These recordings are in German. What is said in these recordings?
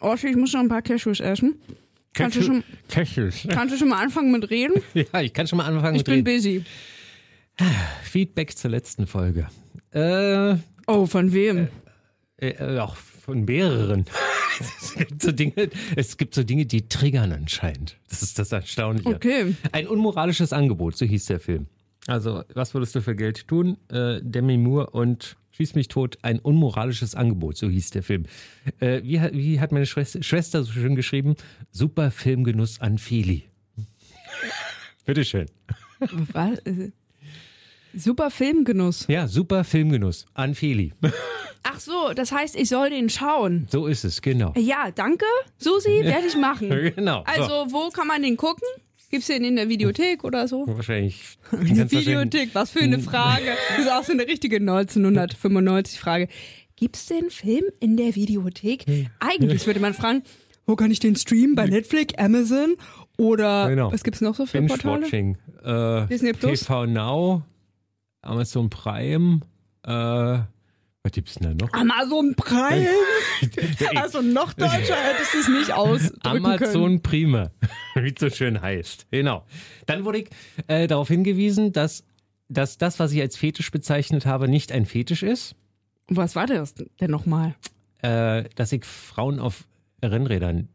Oschi, ich muss noch ein paar Cashews essen. Kannst du, schon, Cashews. kannst du schon mal anfangen mit reden? Ja, ich kann schon mal anfangen Ich mit bin reden. busy. Feedback zur letzten Folge. Äh, Oh, von wem? äh, äh, auch von mehreren. es, gibt so Dinge, es gibt so Dinge, die triggern anscheinend. Das ist das Erstaunliche. Okay. Ein unmoralisches Angebot, so hieß der Film. Also, was würdest du für Geld tun? Äh, Demi Moore und Schieß mich tot, ein unmoralisches Angebot, so hieß der Film. Äh, wie, hat- wie hat meine Schwester, Schwester so schön geschrieben? Super Filmgenuss an Feli. Bitteschön. Was? Super Filmgenuss. Ja, super Filmgenuss an Feli. Ach so, das heißt, ich soll den schauen. So ist es, genau. Ja, danke, Susi, werde ich machen. Genau. Also, so. wo kann man den gucken? Gibt's den in der Videothek oder so? Wahrscheinlich. Ganz wahrscheinlich- Videothek, was für eine Frage. Das ist auch so eine richtige 1995 Frage. Gibt's den Film in der Videothek? Eigentlich würde man fragen, wo kann ich den streamen? Bei Netflix, Amazon oder Genau. was gibt's noch so für Portale? Binge-Watching. Äh, Disney Plus? TV Now, Amazon Prime, äh, was gibt's denn da noch? Amazon Prime. also noch deutscher hättest du es nicht ausdrücken können. Amazon Prime, wie es so schön heißt. Genau. Dann wurde ich äh, darauf hingewiesen, dass, dass das, was ich als Fetisch bezeichnet habe, nicht ein Fetisch ist. Was war das denn nochmal? Äh, dass ich Frauen auf Rennrädern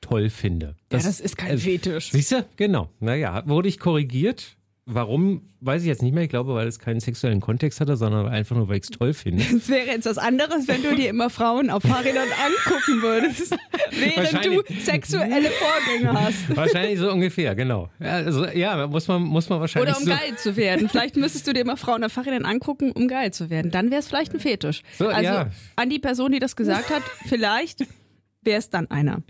toll finde. Ja, das ist kein Fetisch. Siehst du? Genau. Naja, wurde ich korrigiert. Warum, weiß ich jetzt nicht mehr. Ich glaube, weil es keinen sexuellen Kontext hatte, sondern einfach nur, weil ich es toll finde. Es wäre jetzt was anderes, wenn du dir immer Frauen auf Fahrrädern angucken würdest, während du sexuelle Vorgänge hast. Wahrscheinlich so ungefähr, genau. Ja, also, ja muss, man, muss man wahrscheinlich Oder um so... geil zu werden. Vielleicht müsstest du dir immer Frauen auf Fahrrädern angucken, um geil zu werden. Dann wäre es vielleicht ein Fetisch. So, also ja. an die Person, die das gesagt hat, vielleicht wäre es dann einer.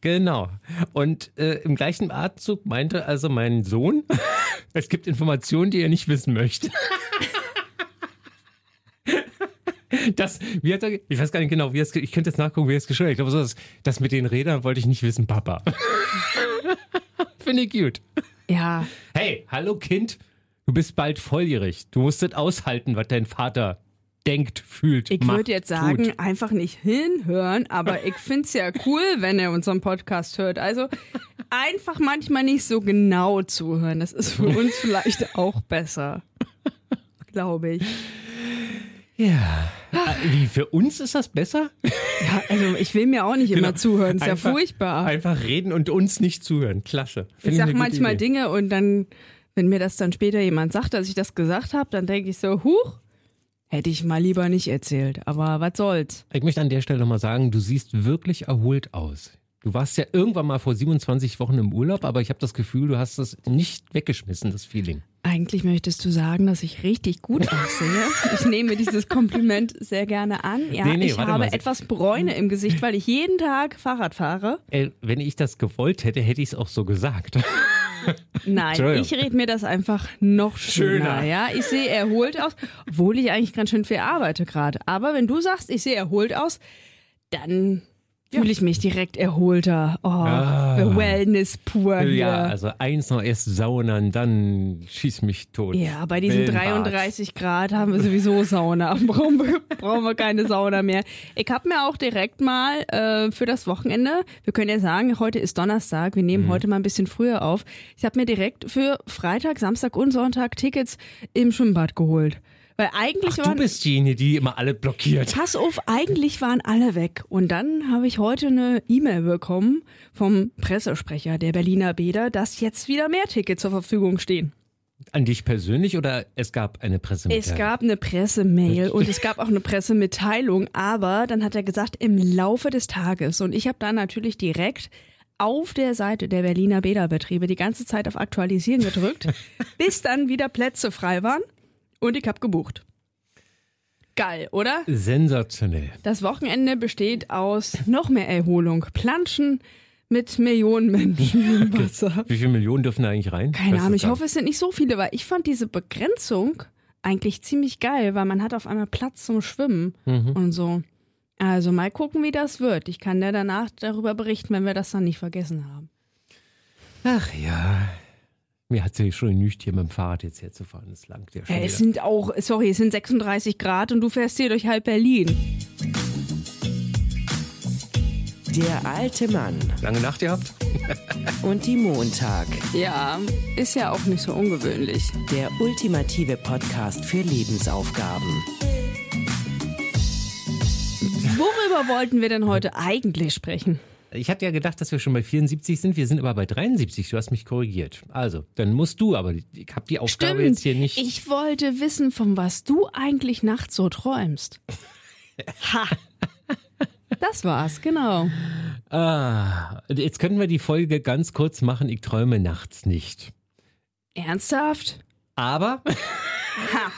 Genau. Und äh, im gleichen Atemzug meinte also mein Sohn, es gibt Informationen, die er nicht wissen möchte. Das, wie hat er, ich weiß gar nicht genau, wie er es, ich könnte jetzt nachgucken, wie er es geschrieben hat. Ich glaube, so, das, das mit den Rädern wollte ich nicht wissen, Papa. Finde ich gut. Ja, Hey, hallo Kind, du bist bald volljährig. Du musst das aushalten, was dein Vater denkt, fühlt, ich würde jetzt sagen, tut. einfach nicht hinhören, aber ich finde es ja cool, wenn er unseren Podcast hört. Also einfach manchmal nicht so genau zuhören. Das ist für uns vielleicht auch besser. Glaube ich. Ja. Wie, für uns ist das besser? Ja, also ich will mir auch nicht immer Genau. zuhören. Ist ja Einfach- furchtbar. Einfach reden und uns nicht zuhören. Klasse. Ich Finde sag eine gute manchmal Idee. Dinge und dann, wenn mir das dann später jemand sagt, dass ich das gesagt habe, dann denke ich so, huch, hätte ich mal lieber nicht erzählt. Aber was soll's? Ich möchte an der Stelle nochmal sagen, du siehst wirklich erholt aus. Du warst ja irgendwann mal vor 27 Wochen im Urlaub, aber ich habe das Gefühl, du hast das nicht weggeschmissen, das Feeling. Eigentlich möchtest du sagen, dass ich richtig gut aussehe. Ich nehme dieses Kompliment sehr gerne an. Ja, Nee, nee, ich habe mal. etwas Bräune im Gesicht, weil ich jeden Tag Fahrrad fahre. Ey, wenn ich das gewollt hätte, hätte ich es auch so gesagt. Nein, ich rede mir das einfach noch schöner. Schöner. Ja, ich sehe erholt aus, obwohl ich eigentlich ganz schön viel arbeite gerade. Aber wenn du sagst, ich sehe erholt aus, dann fühle ich mich direkt erholter. Oh, Wellness pur hier. ja, also eins noch erst saunern, dann schieß mich tot. Ja, bei diesen Wellenbad. 33 Grad haben wir sowieso Sauna. Brauchen wir, brauchen wir keine Sauna mehr. Ich habe mir auch direkt mal äh, für das Wochenende, wir können ja sagen, heute ist Donnerstag, wir Mhm. nehmen heute mal ein bisschen früher auf. Ich habe mir direkt für Freitag, Samstag und Sonntag Tickets im Schwimmbad geholt. Weil eigentlich Ach, du waren. bist diejenige, die immer alle blockiert. Pass auf, eigentlich waren alle weg. Und dann habe ich heute eine E-Mail bekommen vom Pressesprecher der Berliner Bäder, dass jetzt wieder mehr Tickets zur Verfügung stehen. An dich persönlich oder es gab eine Pressemitteilung? Es gab eine Pressemail und es gab auch eine Pressemitteilung, aber dann hat er gesagt, im Laufe des Tages. Und ich habe dann natürlich direkt auf der Seite der Berliner Bäderbetriebe die ganze Zeit auf Aktualisieren gedrückt, bis dann wieder Plätze frei waren und ich habe gebucht. Geil, oder? Sensationell. Das Wochenende besteht aus noch mehr Erholung. Planschen mit Millionen Menschen im Wasser. Wie viele Millionen dürfen da eigentlich rein? Keine Ahnung, ich hoffe, es sind nicht so viele, weil ich fand diese Begrenzung eigentlich ziemlich geil, weil man hat auf einmal Platz zum Schwimmen Mhm. und so. Also mal gucken, wie das wird. Ich kann ja danach darüber berichten, wenn wir das dann nicht vergessen haben. Ach ja. Mir hat sie schon genügt, hier mit dem Fahrrad jetzt herzufahren. Das langt ja schon. Äh, wieder. es sind auch, sorry, es sind 36 Grad und du fährst hier durch halb Berlin. Der alte Mann Lange Nacht gehabt? und die Montag. Ja, ist ja auch nicht so ungewöhnlich. Der ultimative Podcast für Lebensaufgaben. Worüber wollten wir denn heute eigentlich sprechen? Ich hatte ja gedacht, dass wir schon bei 74 sind. Wir sind aber bei 73. Du hast mich korrigiert. Also, dann musst du, aber ich habe die Aufgabe Stimmt. jetzt hier nicht. Ich wollte wissen, von was du eigentlich nachts so träumst. Ha! Das war's, genau. Ah, jetzt könnten wir die Folge ganz kurz machen. Ich träume nachts nicht. Ernsthaft? Aber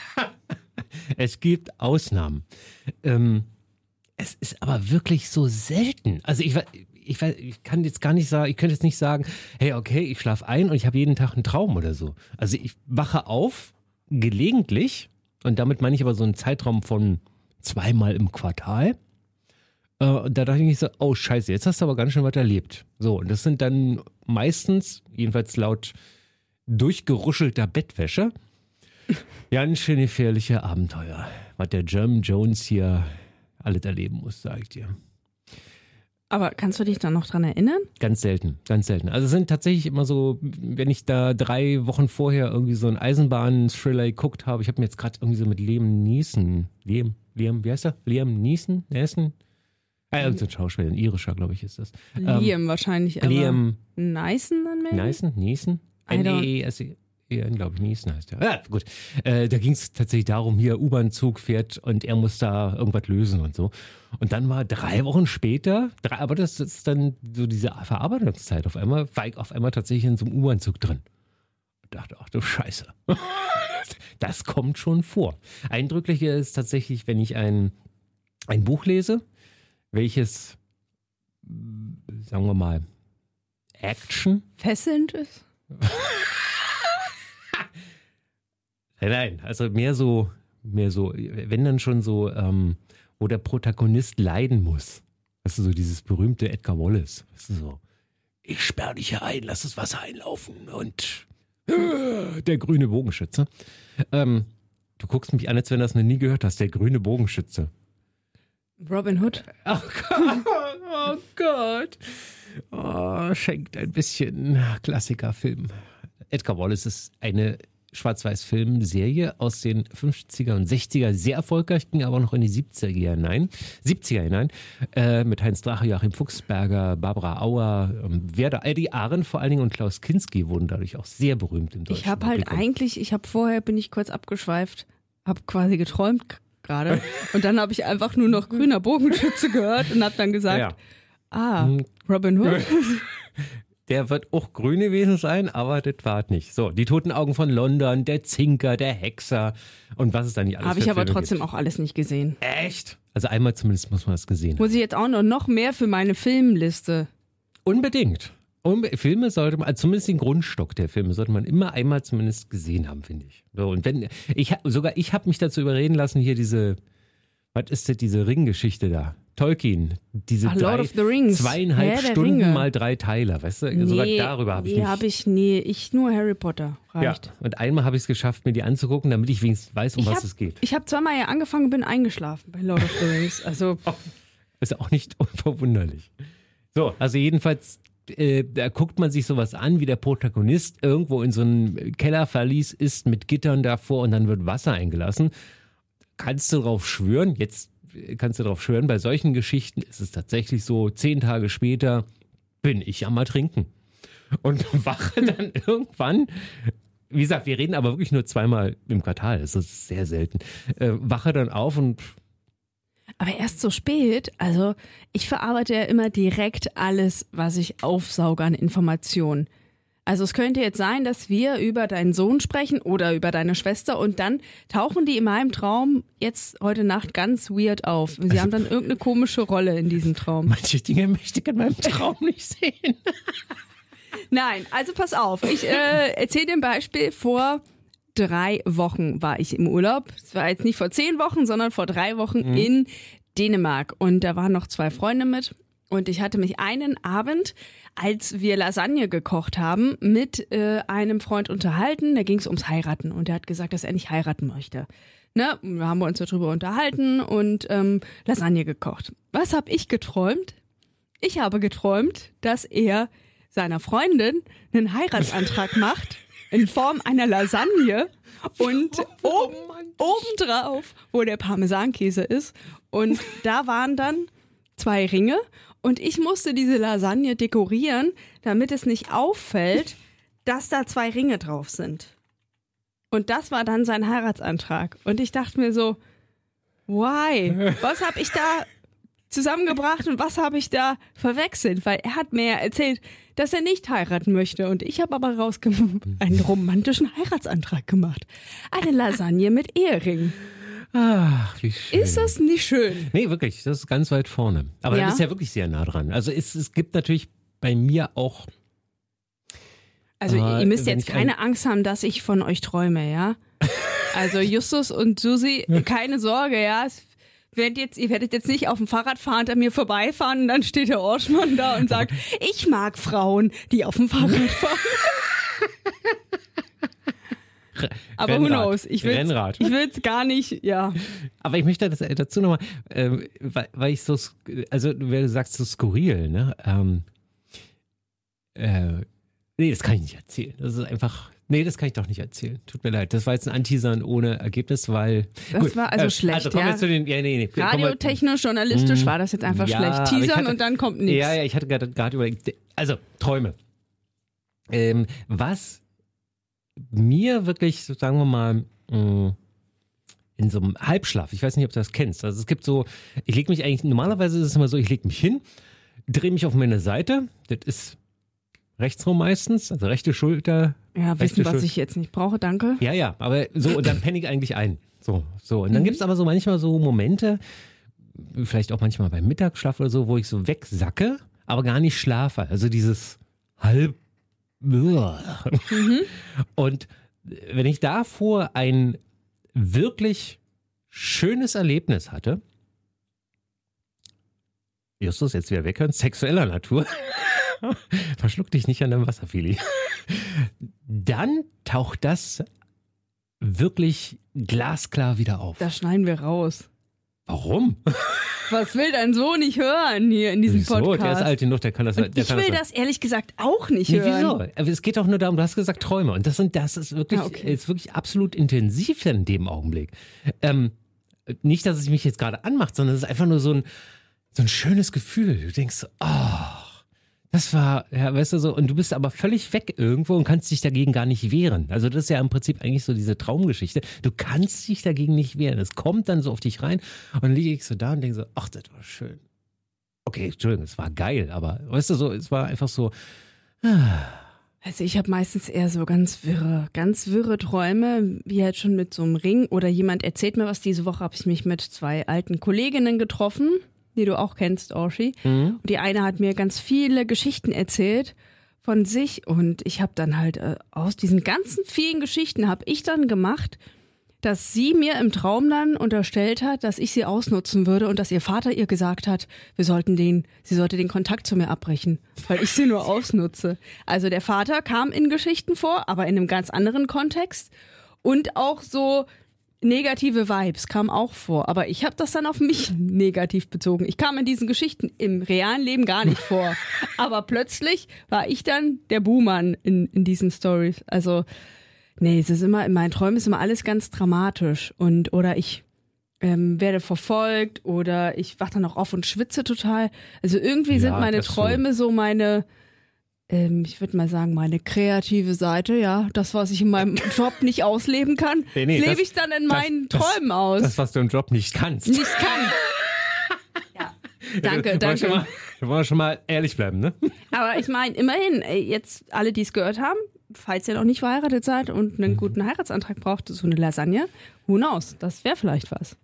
es gibt Ausnahmen. Ähm, es ist aber wirklich so selten. Also ich, ich, we- ich kann jetzt gar nicht sagen, ich könnte jetzt nicht sagen, hey, okay, ich schlafe ein und ich habe jeden Tag einen Traum oder so. Also ich wache auf, gelegentlich, und damit meine ich aber so einen Zeitraum von zweimal im Quartal. Äh, und da dachte ich so, oh scheiße, jetzt hast du aber ganz schön was erlebt. So, und das sind dann meistens, jedenfalls laut durchgeruschelter Bettwäsche, ganz schön gefährliche Abenteuer, was der German Jones hier alles erleben muss, sag ich dir. Aber kannst du dich da noch dran erinnern? Ganz selten, ganz selten. Also es sind tatsächlich immer so, wenn ich da drei Wochen vorher irgendwie so einen Eisenbahn-Thriller geguckt habe, ich habe mir jetzt gerade irgendwie so mit Liam Neeson, Liam, Liam, wie heißt er? Liam Neeson? Neeson? Ah, irgendein Schauspieler, ein irischer, glaube ich, ist das. Ähm, Liam wahrscheinlich, aber Liam Neisen dann mehr? Neeson? Neeson? N-E-E-S-E. Ja, glaube ich, Neeson heißt er. Ja, gut. Äh, da ging es tatsächlich darum, hier U-Bahn-Zug fährt und er muss da irgendwas lösen und so. Und dann war drei Wochen später, drei, aber das ist dann so diese Verarbeitungszeit auf einmal, war ich auf einmal tatsächlich in so einem U-Bahn-Zug drin. Und dachte, ach du Scheiße. das kommt schon vor. Eindrücklicher ist tatsächlich, wenn ich ein, ein Buch lese, welches, sagen wir mal, Action Fesselnd ist? Nein, nein, also mehr so, mehr so, wenn dann schon so, ähm, wo der Protagonist leiden muss. Weißt du, so dieses berühmte Edgar Wallace. Weißt du, so, ich sperre dich hier ein, lass das Wasser einlaufen und äh, der grüne Bogenschütze. Ähm, du guckst mich an, als wenn du das noch nie gehört hast, der grüne Bogenschütze. Robin Hood? Oh Gott, oh Gott. Oh, schenkt ein bisschen Klassikerfilm. Edgar Wallace ist eine Schwarz-Weiß-Film-Serie aus den 50er und 60er, sehr erfolgreich, ging aber noch in die 70er hinein, 70er hinein, äh, mit Heinz Drache, Joachim Fuchsberger, Barbara Auer, ähm, Werder, Eddie Ahren vor allen Dingen und Klaus Kinski wurden dadurch auch sehr berühmt im deutschen Ich habe halt eigentlich, ich habe vorher, bin ich kurz abgeschweift, habe quasi geträumt gerade. Und dann habe ich einfach nur noch grüner Bogenschütze gehört und habe dann gesagt, Ja. ah, Robin Hood? Der wird auch grün gewesen sein, aber das war es nicht. So, die toten Augen von London, der Zinker, der Hexer und was es da nicht alles Habe ich aber Filme trotzdem gibt. auch alles nicht gesehen. Echt? Also einmal zumindest muss man das gesehen haben. Muss ich jetzt auch noch, noch mehr für meine Filmliste. Unbedingt. Unbe Filme sollte man, also zumindest den Grundstock der Filme sollte man immer einmal zumindest gesehen haben, finde ich. So, und wenn, ich hab- sogar ich habe mich dazu überreden lassen, hier diese, was ist das, diese Ringgeschichte da? Tolkien, diese Ach, drei, Lord of the Rings. zweieinhalb Herr Stunden mal drei Teile, weißt du? sogar darüber habe ich nee, nicht. habe ich, nee, ich nur Harry Potter. ja, Reicht. und einmal habe ich es geschafft, mir die anzugucken, damit ich wenigstens weiß, um Ich was hab- es geht. Ich habe zweimal ja angefangen und bin eingeschlafen bei Lord of the Rings. Also, Ist auch nicht unverwunderlich. So, also jedenfalls, äh, da guckt man sich sowas an, wie der Protagonist irgendwo in so einem Kellerverlies ist mit Gittern davor und dann wird Wasser eingelassen. Kannst du drauf schwören, jetzt kannst du drauf schwören, bei solchen Geschichten ist es tatsächlich so, zehn Tage später bin ich am Ertrinken. Und wache dann irgendwann, wie gesagt, wir reden aber wirklich nur zweimal im Quartal, das ist sehr selten, äh, wache dann auf und aber erst so spät, also ich verarbeite ja immer direkt alles, was ich aufsauge an Informationen. Also es könnte jetzt sein, dass wir über deinen Sohn sprechen oder über deine Schwester und dann tauchen die in meinem Traum jetzt heute Nacht ganz weird auf. Sie haben dann irgendeine komische Rolle in diesem Traum. manche Dinge möchte ich in meinem Traum nicht sehen. Nein, also pass auf. Ich äh, erzähle dir ein Beispiel. Vor drei Wochen war ich im Urlaub. Es war jetzt nicht vor zehn Wochen, sondern vor drei Wochen in Dänemark. Und da waren noch zwei Freunde mit. Und ich hatte mich einen Abend, als wir Lasagne gekocht haben, mit äh, einem Freund unterhalten. Da ging es ums Heiraten. Und er hat gesagt, dass er nicht heiraten möchte. Ne? Da haben wir uns darüber unterhalten und ähm, Lasagne gekocht. Was habe ich geträumt? Ich habe geträumt, dass er seiner Freundin einen Heiratsantrag macht in Form einer Lasagne und oben, obendrauf, wo der Parmesankäse ist. Und da waren dann zwei Ringe und ich musste diese Lasagne dekorieren, damit es nicht auffällt, dass da zwei Ringe drauf sind. Und das war dann sein Heiratsantrag. Und ich dachte mir so, why? Was habe ich da zusammengebracht und was habe ich da verwechselt? Weil er hat mir ja erzählt, dass er nicht heiraten möchte. Und ich habe aber rausgefunden, einen romantischen Heiratsantrag gemacht. Eine Lasagne mit Ehering. Ach, wie schön. Ist das nicht schön? Nee, wirklich, das ist ganz weit vorne. Aber Ja. das ist ja wirklich sehr nah dran. Also es, es gibt natürlich bei mir auch, Also Aber ihr müsst jetzt keine Angst haben, dass ich von euch träume, ja? Also Justus und Susi, keine Sorge, ja? Werdet jetzt, ihr werdet jetzt nicht auf dem Fahrrad fahren, an mir vorbeifahren und dann steht der Orschmann da und sagt, ich mag Frauen, die auf dem Fahrrad fahren. Aber who Rennrad. knows? Ich will Rennrad. ich will's gar nicht, ja. aber ich möchte das, äh, dazu nochmal, ähm, weil, weil ich so, also du sagst so skurril, ne? Ähm, äh, nee, das kann ich nicht erzählen. Das ist einfach, nee, das kann ich doch nicht erzählen. Tut mir leid. Das war jetzt ein Anteasern ohne Ergebnis, weil. Das war also schlecht, Also kommen wir ja. zu den, ja, nee, nee. Radiotechnisch, journalistisch war das jetzt einfach Ja, schlecht. Teasern hatte- und dann kommt nichts. Ja, ja, ich hatte gerade gerade überlegt. Also, Träume. Ähm, was mir wirklich, sagen wir mal, mh, in so einem Halbschlaf, ich weiß nicht, ob du das kennst. Also es gibt so, ich lege mich eigentlich, normalerweise ist es immer so, ich lege mich hin, drehe mich auf meine Seite, das ist rechts rum meistens, also rechte Schulter. Ja, wissen, was Schul- ich jetzt nicht brauche, danke. Ja, ja, aber so, und dann penne ich eigentlich ein. So, so. Und dann Mhm. gibt's aber so manchmal so Momente, vielleicht auch manchmal beim Mittagsschlaf oder so, wo ich so wegsacke, aber gar nicht schlafe. Also dieses halb. Und wenn ich davor ein wirklich schönes Erlebnis hatte, Justus, jetzt wieder weghören, sexueller Natur, verschluck dich nicht an deinem Wasser, Fili. Dann taucht das wirklich glasklar wieder auf. Das schneiden wir raus. Warum? Was will dein Sohn nicht hören hier in diesem Wieso? Podcast? Der ist alt genug, der kann das. Und der ich kann will das. das ehrlich gesagt auch nicht Nee, hören. wieso? Es geht doch nur darum, du hast gesagt Träume. Und das, sind, das ist, wirklich, Ah, okay. ist wirklich absolut intensiv in dem Augenblick. Ähm, nicht, dass es mich jetzt gerade anmacht, sondern es ist einfach nur so ein, so ein schönes Gefühl. Du denkst, so, oh, das war, ja, weißt du so, und du bist aber völlig weg irgendwo und kannst dich dagegen gar nicht wehren. Also das ist ja im Prinzip eigentlich so diese Traumgeschichte. Du kannst dich dagegen nicht wehren. Es kommt dann so auf dich rein und dann liege ich so da und denke so, ach, das war schön. Okay, Entschuldigung, es war geil, aber weißt du so, es war einfach so, Also ich habe meistens eher so ganz wirre, ganz wirre Träume, wie halt schon mit so einem Ring oder jemand erzählt mir was. Diese Woche habe ich mich mit zwei alten Kolleginnen getroffen, die du auch kennst, Orshi. Und die eine hat mir ganz viele Geschichten erzählt von sich und ich habe dann halt äh, aus diesen ganzen vielen Geschichten habe ich dann gemacht, dass sie mir im Traum dann unterstellt hat, dass ich sie ausnutzen würde und dass ihr Vater ihr gesagt hat, wir sollten den, sie sollte den Kontakt zu mir abbrechen, weil ich sie nur ausnutze. Also der Vater kam in Geschichten vor, aber in einem ganz anderen Kontext und auch so negative Vibes kamen auch vor, aber ich habe das dann auf mich negativ bezogen. Ich kam in diesen Geschichten im realen Leben gar nicht vor, aber plötzlich war ich dann der Buhmann in, in diesen Stories. Also Nee, es ist immer, in meinen Träumen ist immer alles ganz dramatisch. Und oder ich ähm, werde verfolgt oder ich wach dann auch auf und schwitze total. Also irgendwie Ja, sind meine. Träume so meine, ähm, ich würde mal sagen, meine kreative Seite, ja. Das, was ich in meinem Job nicht ausleben kann, Nee, nee, lebe ich dann in das- meinen das- Träumen aus. das, was du im Job nicht kannst. nicht kann. ja. Danke, Wollen wir schon danke. mal, wollen wir schon mal ehrlich bleiben, ne? Aber ich meine, immerhin, jetzt alle, die es gehört haben, falls ihr noch nicht verheiratet seid und einen guten Heiratsantrag braucht, so eine Lasagne, who knows, das wäre vielleicht was.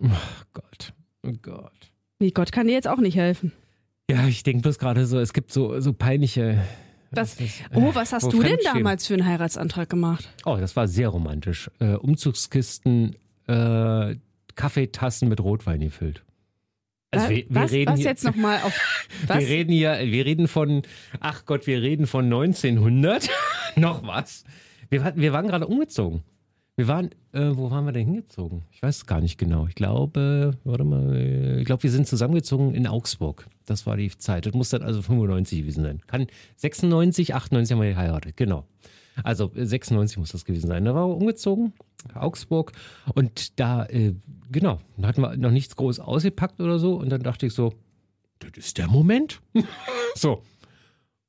Oh Gott, oh Gott. Wie Gott kann dir jetzt auch nicht helfen. Ja, ich denke bloß gerade so, es gibt so, so peinliche. Das, oh, was hast du denn damals für einen Heiratsantrag gemacht? Oh, das war sehr romantisch. Äh, Umzugskisten, äh, Kaffeetassen mit Rotwein gefüllt. Also wir, wir was reden was hier, jetzt nochmal auf. Was? Wir reden hier, wir reden von, ach Gott, wir reden von 1900. Noch was. Wir, hatten- wir waren gerade umgezogen. Wir waren, äh, wo waren wir denn hingezogen? Ich weiß es gar nicht genau. Ich glaube, warte mal, äh, ich glaube, wir sind zusammengezogen in Augsburg. Das war die Zeit. Das muss dann also 95 gewesen sein. Kann 96, 98 haben wir geheiratet, genau. Also 96 muss das gewesen sein. Da war wir umgezogen, Augsburg. Und da, äh, genau, da hatten wir noch nichts groß ausgepackt oder so. Und dann dachte ich so, das ist der Moment. so.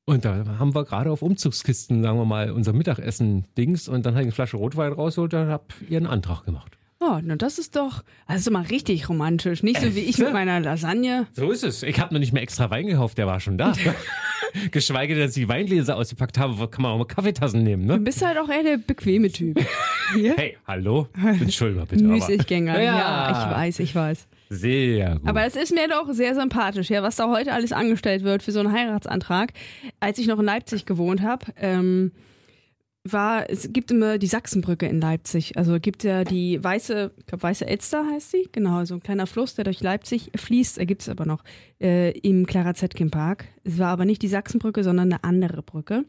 Und da haben wir gerade auf Umzugskisten, sagen wir mal, unser Mittagessen-Dings und dann habe ich eine Flasche Rotwein rausgeholt und habe ihren Antrag gemacht. Oh, na das ist doch, also mal richtig romantisch. Nicht so wie ich mit meiner Lasagne. So ist es. Ich habe noch nicht mehr extra Wein gekauft, der war schon da. Geschweige denn, dass ich die Weingläser ausgepackt habe, kann man auch mal Kaffeetassen nehmen, ne? Du bist halt auch eher der bequeme Typ. Hey, hallo? Entschuldigung bitte. Müßiggänger. Ja. Ja. ich weiß, ich weiß. Sehr gut. Aber es ist mir doch sehr sympathisch, ja, was da heute alles angestellt wird für so einen Heiratsantrag. Als ich noch in Leipzig gewohnt habe, ähm, war, es gibt immer die Sachsenbrücke in Leipzig. Also gibt ja die weiße, ich glaube weiße Elster heißt sie, genau, so ein kleiner Fluss, der durch Leipzig fließt, gibt es aber noch äh, im Clara Zetkin Park. Es war aber nicht die Sachsenbrücke, sondern eine andere Brücke.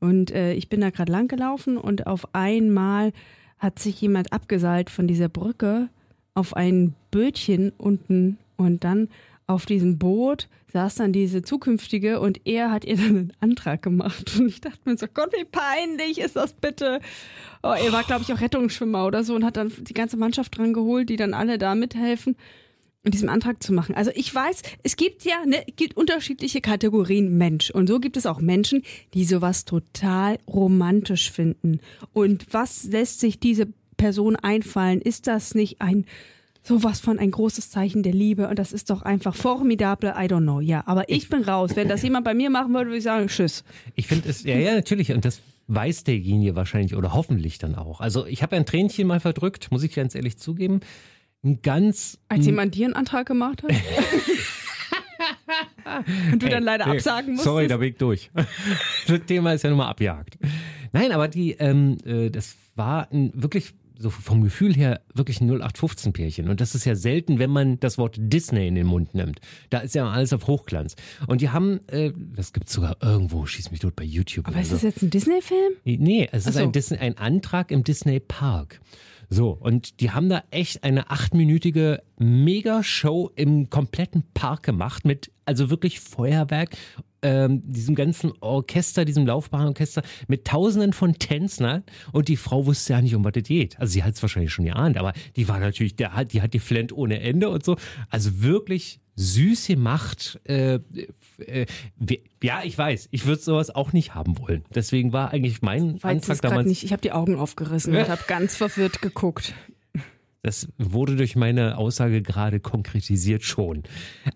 Und äh, ich bin da gerade lang gelaufen und auf einmal hat sich jemand abgeseilt von dieser Brücke auf ein Bötchen unten und dann auf diesem Boot saß dann diese zukünftige und er hat ihr dann einen Antrag gemacht. Und ich dachte mir so, Gott, wie peinlich ist das bitte? Oh, er war, glaube ich, auch Rettungsschwimmer oder so und hat dann die ganze Mannschaft dran geholt, die dann alle da mithelfen, diesem Antrag zu machen. Also ich weiß, es gibt ja, ne, gibt unterschiedliche Kategorien Mensch. Und so gibt es auch Menschen, die sowas total romantisch finden. Und was lässt sich diese Person einfallen? Ist das nicht ein sowas von ein großes Zeichen der Liebe? Und das ist doch einfach formidable, I don't know. Ja, aber ich bin raus. Wenn das jemand bei mir machen würde, würde ich sagen, tschüss. Ich finde es, ja, ja, natürlich. Und das weiß derjenige wahrscheinlich oder hoffentlich dann auch. Also ich habe ein Tränchen mal verdrückt, muss ich ganz ehrlich zugeben. Ein ganz. Als jemand dir einen Antrag gemacht hat? Und du dann leider Nee, absagen musstest? Sorry, da bin ich durch. das Thema ist ja nun mal abjagt. Nein, aber die, ähm, äh, das war ein wirklich so vom Gefühl her wirklich ein 0815-Pärchen. Und das ist ja selten, wenn man das Wort Disney in den Mund nimmt. Da ist ja alles auf Hochglanz. Und die haben, äh, das gibt's sogar irgendwo, schieß mich tot bei YouTube. Aber ist so. das jetzt ein Disney-Film? Nee, es ist so. ein, Disney, ein Antrag im Disney Park. So, und die haben da echt eine achtminütige Mega-Show im kompletten Park gemacht mit, also wirklich Feuerwerk, ähm, diesem ganzen Orchester, diesem Laufbahnorchester mit tausenden von Tänzern und die Frau wusste ja nicht, um was es geht. Also sie hat es wahrscheinlich schon geahnt, aber die war natürlich, der hat, die hat die Flennt ohne Ende und so. Also wirklich süß gemacht. Äh, äh, ja, ich weiß, ich würde sowas auch nicht haben wollen. Deswegen war eigentlich mein Antrag damals. nicht. Ich habe die Augen aufgerissen und habe ganz verwirrt geguckt. Das wurde durch meine Aussage gerade konkretisiert schon.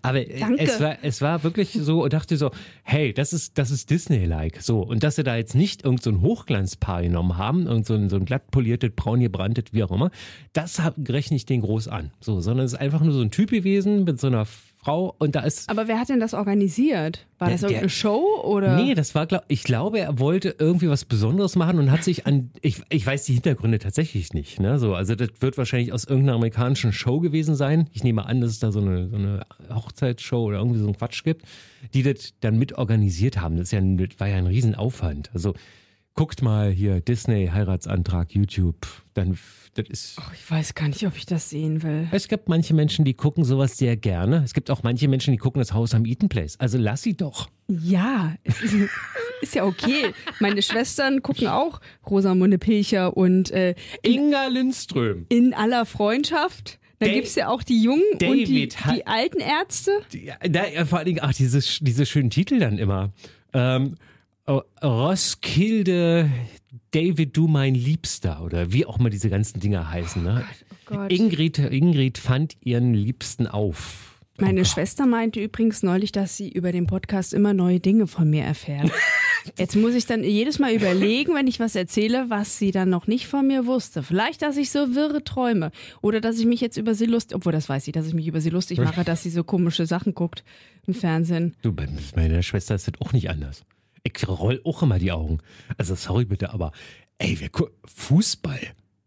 Aber äh, Danke. es war, es war wirklich so und dachte so, hey, das ist, das ist Disney-like. So. Und dass sie da jetzt nicht irgend so ein Hochglanzpaar genommen haben, irgend so ein, so ein glatt poliertes, braun gebrannt, wie auch immer, das rechne ich den groß an. So, sondern es ist einfach nur so ein Typ gewesen mit so einer Frau und da ist Aber wer hat denn das organisiert? War Der- das irgendeine der- Show oder? Nee, das war, glaub, ich glaube, er wollte irgendwie was Besonderes machen und hat sich an, ich, ich weiß die Hintergründe tatsächlich nicht, ne, so, also das wird wahrscheinlich aus irgendeiner amerikanischen Show gewesen sein. Ich nehme an, dass es da so eine, so eine Hochzeitsshow oder irgendwie so ein Quatsch gibt, die das dann mit organisiert haben. Das, ist ja, ein- das war ja ein Riesenaufwand. Also, guckt mal hier, Disney, Heiratsantrag, YouTube, dann, das ist, Oh, ich weiß gar nicht, ob ich das sehen will. es gibt manche Menschen, die gucken sowas sehr gerne. Es gibt auch manche Menschen, die gucken das Haus am Eaton Place. Also lass sie doch. Ja, es ist, ist ja okay. Meine Schwestern gucken auch Rosamunde Pilcher und äh, in, Inga Lindström. in aller Freundschaft. Dann Da- gibt's ja auch die Jungen und die, David die alten Ärzte. Da, ja, vor allen Dingen, ach, diese, diese schönen Titel dann immer. Ähm, Roskilde, David, du mein Liebster oder wie auch immer diese ganzen Dinger heißen. Ne? Oh Gott. Ingrid, Ingrid fand ihren Liebsten auf. Meine Schwester meinte übrigens neulich, dass sie über den Podcast immer neue Dinge von mir erfährt. Jetzt muss ich dann jedes Mal überlegen, wenn ich was erzähle, was sie dann noch nicht von mir wusste. Vielleicht, dass ich so wirre träume. Oder dass ich mich jetzt über sie lustig, obwohl das weiß sie, dass ich mich über sie lustig mache, dass sie so komische Sachen guckt im Fernsehen. Du, bei meiner Schwester ist das auch nicht anders. Ich roll auch immer die Augen. Also sorry bitte, aber ey, wer guckt Fußball?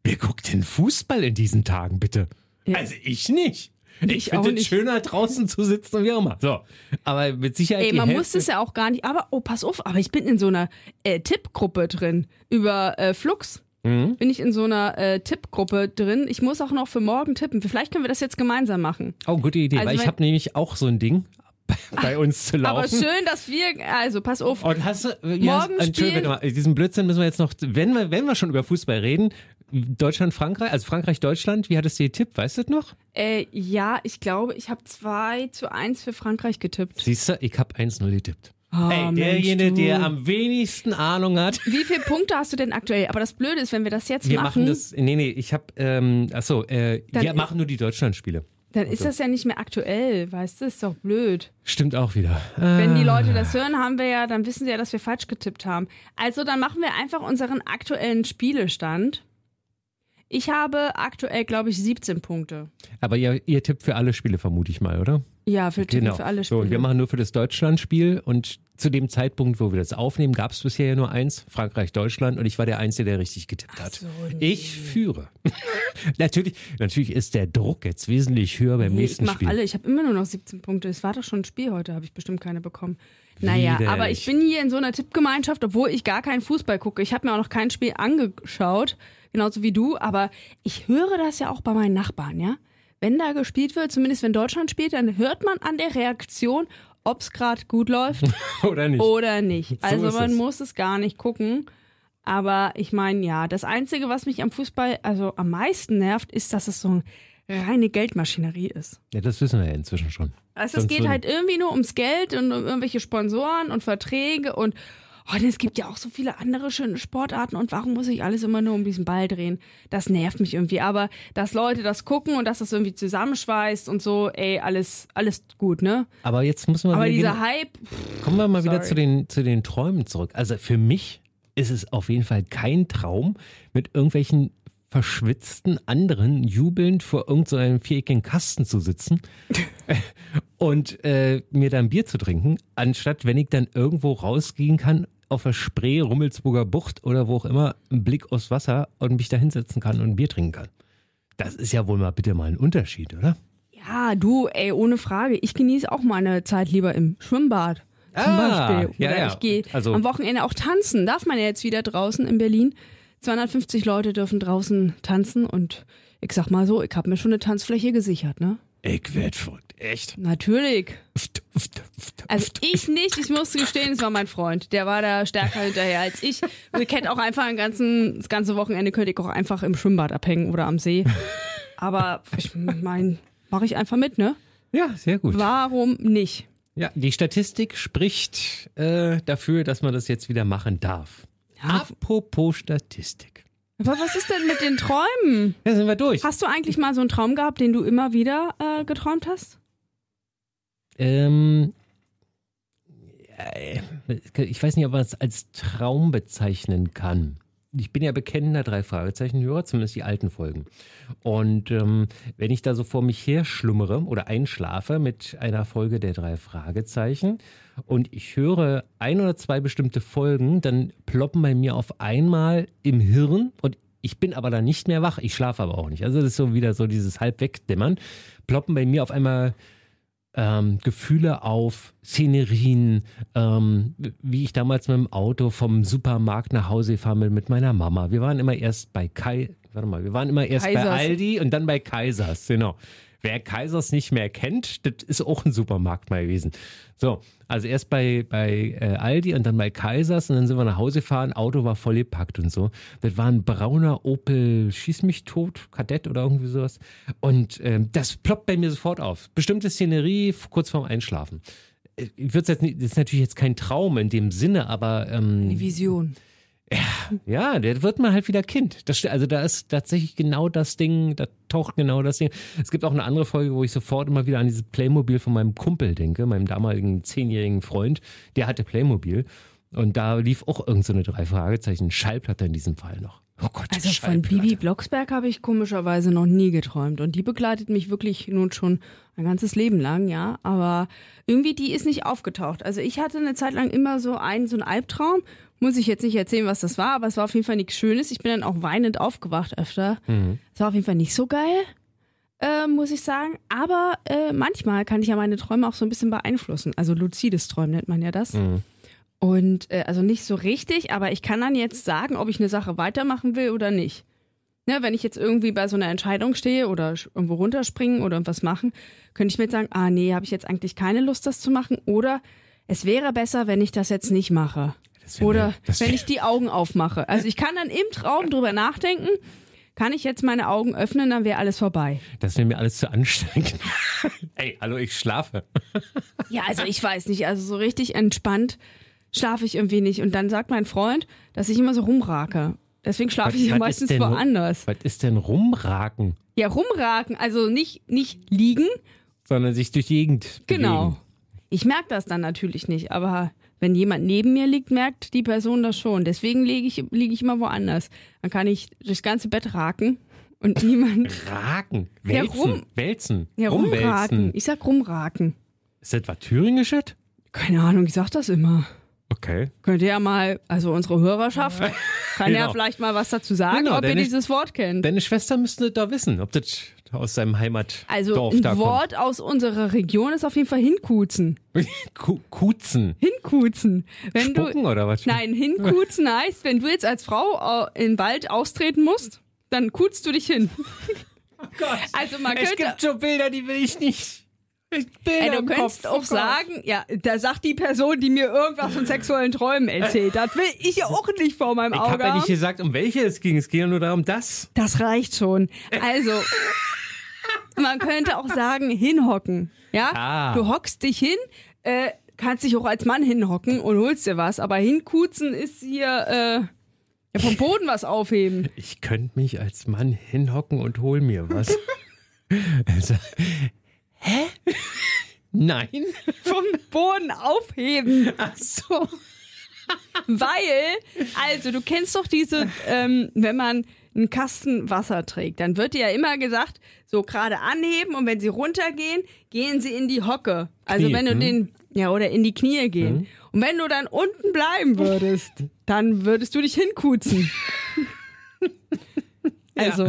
Wer guckt denn Fußball in diesen Tagen bitte? Ja. Also ich nicht. Ich, Ich finde es schöner draußen zu sitzen und wie auch immer. So, aber mit Sicherheit Ey, man Hälfte, muss es ja auch gar nicht, aber oh, pass auf, aber ich bin in so einer äh, Tippgruppe drin über äh, Flux. Mhm. bin ich in so einer äh, Tippgruppe drin. Ich muss auch noch für morgen tippen. Vielleicht können wir das jetzt gemeinsam machen. Oh, gute Idee, Also weil ich habe nämlich auch so ein Ding bei uns zu laufen. Aber schön, dass wir, also pass auf. Und hast du, ja, Morgen Entschuldigung, mal, diesen Blödsinn müssen wir jetzt noch, wenn wir, wenn wir schon über Fußball reden, Deutschland, Frankreich, also Frankreich, Deutschland, wie hattest du getippt, weißt du das noch? Äh, ja, ich glaube, ich habe 2 zu 1 für Frankreich getippt. Siehst du, ich habe 1-0 getippt. Oh, Ey, derjenige, der am wenigsten Ahnung hat. Wie viele Punkte hast du denn aktuell? Aber das Blöde ist, wenn wir das jetzt Wir machen, machen das, nee, nee, ich habe, ähm, achso, äh, wir machen nur die Deutschlandspiele. Dann ist das ja nicht mehr aktuell, weißt du? Ist doch blöd. Stimmt auch wieder. Wenn Ah. die Leute das hören, haben wir ja, dann wissen sie ja, dass wir falsch getippt haben. Also dann machen wir einfach unseren aktuellen Spielestand. Ich habe aktuell, glaube ich, 17 Punkte. Aber ihr, ihr tippt für alle Spiele, vermute ich mal, oder? Ja, für, tippen für alle So, Spiele. und wir machen nur für das Deutschlandspiel und zu dem Zeitpunkt, wo wir das aufnehmen, gab es bisher ja nur eins, Frankreich, Deutschland und ich war der Einzige, der richtig getippt hat. so, Ich führe. natürlich, natürlich ist der Druck jetzt wesentlich höher beim Nee, ich nächsten mache Spiel. alle. Ich habe immer nur noch 17 Punkte. Es war doch schon ein Spiel heute, habe ich bestimmt keine bekommen. Naja, Widerlich. aber ich bin hier in so einer Tippgemeinschaft, obwohl ich gar keinen Fußball gucke. Ich habe mir auch noch kein Spiel angeschaut, genauso wie du, aber ich höre das ja auch bei meinen Nachbarn, ja. Wenn da gespielt wird, zumindest wenn Deutschland spielt, dann hört man an der Reaktion, ob es gerade gut läuft Oder nicht? oder nicht. Also man es. muss es gar nicht gucken. Aber ich meine, ja, das Einzige, was mich am Fußball also am meisten nervt, ist, dass es so eine reine Geldmaschinerie ist. Ja, das wissen wir ja inzwischen schon. Also es Sonst geht würden- halt irgendwie nur ums Geld und um irgendwelche Sponsoren und Verträge und oh, und es gibt ja auch so viele andere schöne Sportarten und warum muss ich alles immer nur um diesen Ball drehen? Das nervt mich irgendwie. Aber dass Leute das gucken und dass das irgendwie zusammenschweißt und so, ey, alles, alles gut, ne? Aber jetzt müssen wir Aber wieder dieser gehen- Hype, pff, Kommen wir mal wieder Sorry. zu den, zu den Träumen zurück. Also für mich ist es auf jeden Fall kein Traum, mit irgendwelchen verschwitzten anderen jubelnd vor irgendeinem viereckigen Kasten zu sitzen und äh, mir dann Bier zu trinken, anstatt wenn ich dann irgendwo rausgehen kann auf der Spree, Rummelsburger Bucht oder wo auch immer, einen Blick aufs Wasser und mich da hinsetzen kann und ein Bier trinken kann. Das ist ja wohl mal bitte mal ein Unterschied, oder? ja, du, ey, ohne Frage. Ich genieße auch meine Zeit lieber im Schwimmbad. Zum Ah, Beispiel. ja, Oder ja. ich gehe Also- am Wochenende auch tanzen. Darf man ja jetzt wieder draußen in Berlin. 250 Leute dürfen draußen tanzen und ich sag mal so, ich habe mir schon eine Tanzfläche gesichert, ne? Ich werd verrückt, echt. Natürlich. Also ich nicht, ich musste gestehen, es war mein Freund. Der war da stärker hinterher als ich. Und ich hätte auch einfach ein ganzen, das ganze Wochenende könnte ich auch einfach im Schwimmbad abhängen oder am See. Aber ich meine, mache ich einfach mit, ne? Ja, sehr gut. Warum nicht? Ja, die Statistik spricht äh, dafür, dass man das jetzt wieder machen darf. Apropos Statistik. Aber was ist denn mit den Träumen? Ja, sind wir durch. Hast du eigentlich mal so einen Traum gehabt, den du immer wieder äh, geträumt hast? Ähm, äh, ich weiß nicht, ob man es als Traum bezeichnen kann. Ich bin ja bekennender drei Fragezeichen-Hörer, zumindest die alten Folgen. Und ähm, wenn ich da so vor mich her schlummere oder einschlafe mit einer Folge der drei Fragezeichen und ich höre ein oder zwei bestimmte Folgen, dann ploppen bei mir auf einmal im Hirn und ich bin aber dann nicht mehr wach, ich schlafe aber auch nicht. Also das ist so wieder so dieses halb wegdämmern, ploppen bei mir auf einmal ähm, Gefühle auf, Szenerien, ähm, wie ich damals mit dem Auto vom Supermarkt nach Hause gefahren bin mit meiner Mama. Wir waren immer erst bei Kai, warte mal, wir waren immer erst bei Kaisers. Aldi und dann bei Kaisers, genau. Wer Kaisers nicht mehr kennt, das ist auch ein Supermarkt mal gewesen. So, also erst bei, bei äh, Aldi und dann bei Kaisers und dann sind wir nach Hause gefahren, Auto war voll gepackt und so. Das war ein brauner Opel Schieß mich tot, Kadett oder irgendwie sowas. Und ähm, das ploppt bei mir sofort auf. Bestimmte Szenerie kurz vorm Einschlafen. Äh, Ich jetzt das ist natürlich jetzt kein Traum in dem Sinne, aber ähm, Die Vision. Ja, der wird man halt wieder Kind. Das, also da ist tatsächlich genau das Ding, da taucht genau das Ding. Es gibt auch eine andere Folge, wo ich sofort immer wieder an dieses Playmobil von meinem Kumpel denke, meinem damaligen zehnjährigen Freund. Der hatte Playmobil. Und da lief auch irgend so eine drei Fragezeichen Schallplatte in diesem Fall noch. Oh Gott, Also von. Bibi Blocksberg habe ich komischerweise noch nie geträumt. Und die begleitet mich wirklich nun schon ein ganzes Leben lang, ja. Aber irgendwie die ist nicht aufgetaucht. Also ich hatte eine Zeit lang immer so einen, so einen Albtraum. Muss ich jetzt nicht erzählen, was das war, aber es war auf jeden Fall nichts Schönes. Ich bin dann auch weinend aufgewacht öfter. Es war auf jeden Fall nicht so geil, äh, muss ich sagen. Aber äh, manchmal kann ich ja meine Träume auch so ein bisschen beeinflussen. Also luzides Träumen nennt man ja das. Und äh, also nicht so richtig, aber ich kann dann jetzt sagen, ob ich eine Sache weitermachen will oder nicht. Ne, wenn ich jetzt irgendwie bei so einer Entscheidung stehe oder irgendwo runterspringen oder irgendwas machen, könnte ich mir jetzt sagen, ah nee, habe ich jetzt eigentlich keine Lust, das zu machen. Oder es wäre besser, wenn ich das jetzt nicht mache. Oder mir- wenn ich die Augen aufmache. Also ich kann dann im Traum drüber nachdenken, kann ich jetzt meine Augen öffnen, dann wäre alles vorbei. Das wäre mir alles zu anstrengend. Ey, hallo, ich schlafe. Ja, also ich weiß nicht, also so richtig entspannt schlafe ich irgendwie nicht. Und dann sagt mein Freund, dass ich immer so rumrake. Deswegen schlafe ich ja meistens ist denn- woanders. Was ist denn rumraken? Ja, rumraken, also nicht, nicht liegen, Sondern sich durch die Gegend genau. bewegen. Ich merke das dann natürlich nicht, aber wenn jemand neben mir liegt, merkt die Person das schon. Deswegen liege ich, liege ich immer woanders. Dann kann ich durchs ganze Bett raken und niemand. Raken. Ja, Wälzen. rum- Wälzen. Ja, Rumwälzen. rumraken. Ich sag rumraken. Ist das was Thüringisches? Keine Ahnung, ich sag das immer. Okay. Könnt ihr ja mal, also unsere Hörerschaft, kann ja Genau. vielleicht mal was dazu sagen, Genau, ob ihr dieses Wort kennt. Deine Schwester müsste da wissen, ob das aus seinem Heimatdorf Also da ein Wort aus unserer Region ist auf jeden Fall hinkuzen. Kuzen. Hinkuzen. Wenn du Spucken oder was? Nein, hinkuzen heißt, wenn du jetzt als Frau im Wald austreten musst, dann kuzt du dich hin. Oh Gott. Also man Es könnte, gibt so Bilder, die will ich nicht. Bilder ey, du im könntest Kopf. auch Oh sagen, ja, da sagt die Person, die mir irgendwas von sexuellen Träumen erzählt. Das will ich ja auch nicht vor meinem Ich Auge habe ja nicht gesagt, um welche es ging. Es ging ja nur darum, das. Das reicht schon. Also, man könnte auch sagen, hinhocken. Ja, Ah. du hockst dich hin, äh, kannst dich auch als Mann hinhocken und holst dir was, aber hinkuzen ist hier äh, ja, vom Boden was aufheben. Ich könnte mich als Mann hinhocken und hol mir was. also, hä? Nein? vom Boden aufheben. Ach so. Weil, also du kennst doch diese, ähm, wenn man einen Kasten Wasser trägt, dann wird dir ja immer gesagt, so gerade anheben und wenn sie runtergehen, gehen sie in die Hocke. Also Knie, wenn du hm? den, ja, oder in die Knie gehen. Und wenn du dann unten bleiben würdest, dann würdest du dich hinkuzen. also,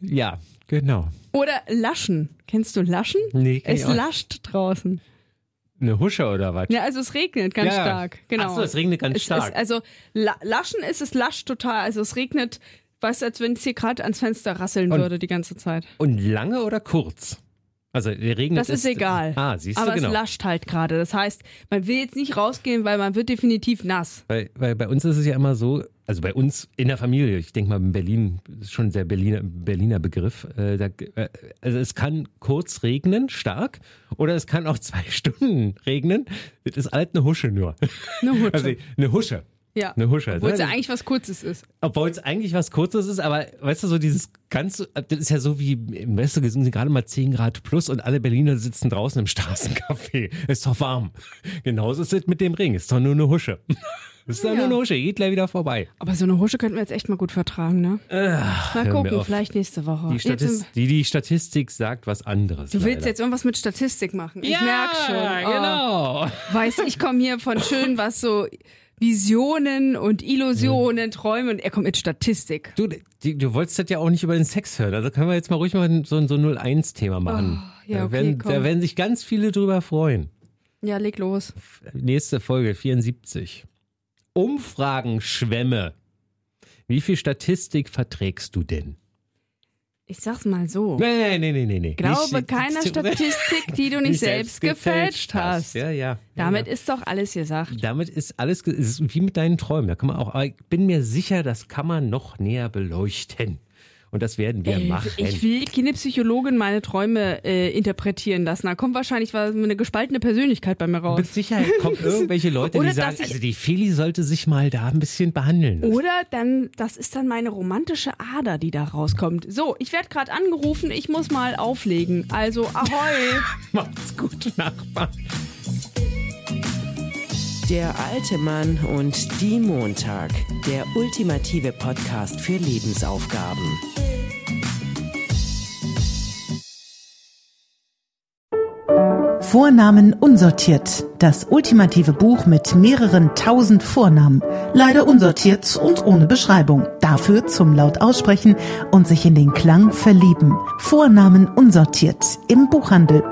Ja, genau. oder laschen. Kennst du laschen? Nee, kenn ich es lascht draußen. Eine Husche oder was? Ja, also es regnet ganz Ja. stark. Genau. Ach so, es regnet ganz es stark. Ist, also la Laschen ist es lascht total. Also es regnet, weißt du, als wenn es hier gerade ans Fenster rasseln Und- würde die ganze Zeit. Und lange oder kurz? Also der Regen Das ist egal. Ah, siehst du, Aber genau. es lascht halt gerade. Das heißt, man will jetzt nicht rausgehen, weil man wird definitiv nass. Weil, weil bei uns ist es ja immer so, also bei uns in der Familie, ich denke mal in Berlin, ist schon ein sehr Berliner, Berliner Begriff. Äh, da, äh, also es kann kurz regnen, stark, oder es kann auch zwei Stunden regnen. Das ist halt eine Husche nur. Eine Hutsche. Also eine Husche. Ja. Eine Husche. Obwohl es ja ne? eigentlich was Kurzes ist. Obwohl es eigentlich was Kurzes ist, aber weißt du, so dieses ganz, das ist ja so wie im Westen sind gerade mal 10 Grad plus und alle Berliner sitzen draußen im Straßencafé. Ist doch warm. Genauso ist es mit dem Ring. Ist doch nur eine Husche. Ist doch Ja. nur eine Husche. Geht gleich wieder vorbei. Aber so eine Husche könnten wir jetzt echt mal gut vertragen, ne? Mal hör mir gucken, vielleicht nächste Woche. Die, Jetzt Statis sind- die, die Statistik sagt was anderes. du willst leider. jetzt irgendwas mit Statistik machen. Ich ja, merk schon. Oh. genau. Weißt du, ich komme hier von schön was so Visionen und Illusionen, Träume und er kommt mit Statistik. Du, die, du wolltest das ja auch nicht über den Sex hören. Also können wir jetzt mal ruhig mal so, so ein 01-Thema machen. Oh, ja, da, okay, werden, komm. da werden sich ganz viele drüber freuen. Ja, leg los. Nächste Folge, 74. Umfragenschwämme. Wie viel Statistik verträgst du denn? Ich sag's mal so. Nee, nee, nee, nee, nee. Glaube Nicht- keiner Statistik, die du nicht, selbst gefälscht hast. Ja, ja. Damit ja. ist doch alles gesagt. Damit ist alles ist wie mit deinen Träumen. Da kann man auch, aber ich bin mir sicher, das kann man noch näher beleuchten. Und das werden wir Ey, machen. Ich will keine Psychologin meine Träume äh, interpretieren lassen. Da kommt wahrscheinlich was, eine gespaltene Persönlichkeit bei mir raus. Mit Sicherheit kommen irgendwelche Leute, die sagen, also die Feli sollte sich mal da ein bisschen behandeln. lassen. Oder dann, das ist dann meine romantische Ader, die da rauskommt. So, ich werde gerade angerufen, ich muss mal auflegen. Also, ahoi. Macht's gut, Nachbar. Der alte Mann und die Montag. Der ultimative Podcast für Lebensaufgaben. Vornamen unsortiert. Das ultimative Buch mit mehreren tausend Vornamen. Leider unsortiert und ohne Beschreibung. Dafür zum laut aussprechen und sich in den Klang verlieben. Vornamen unsortiert im Buchhandel.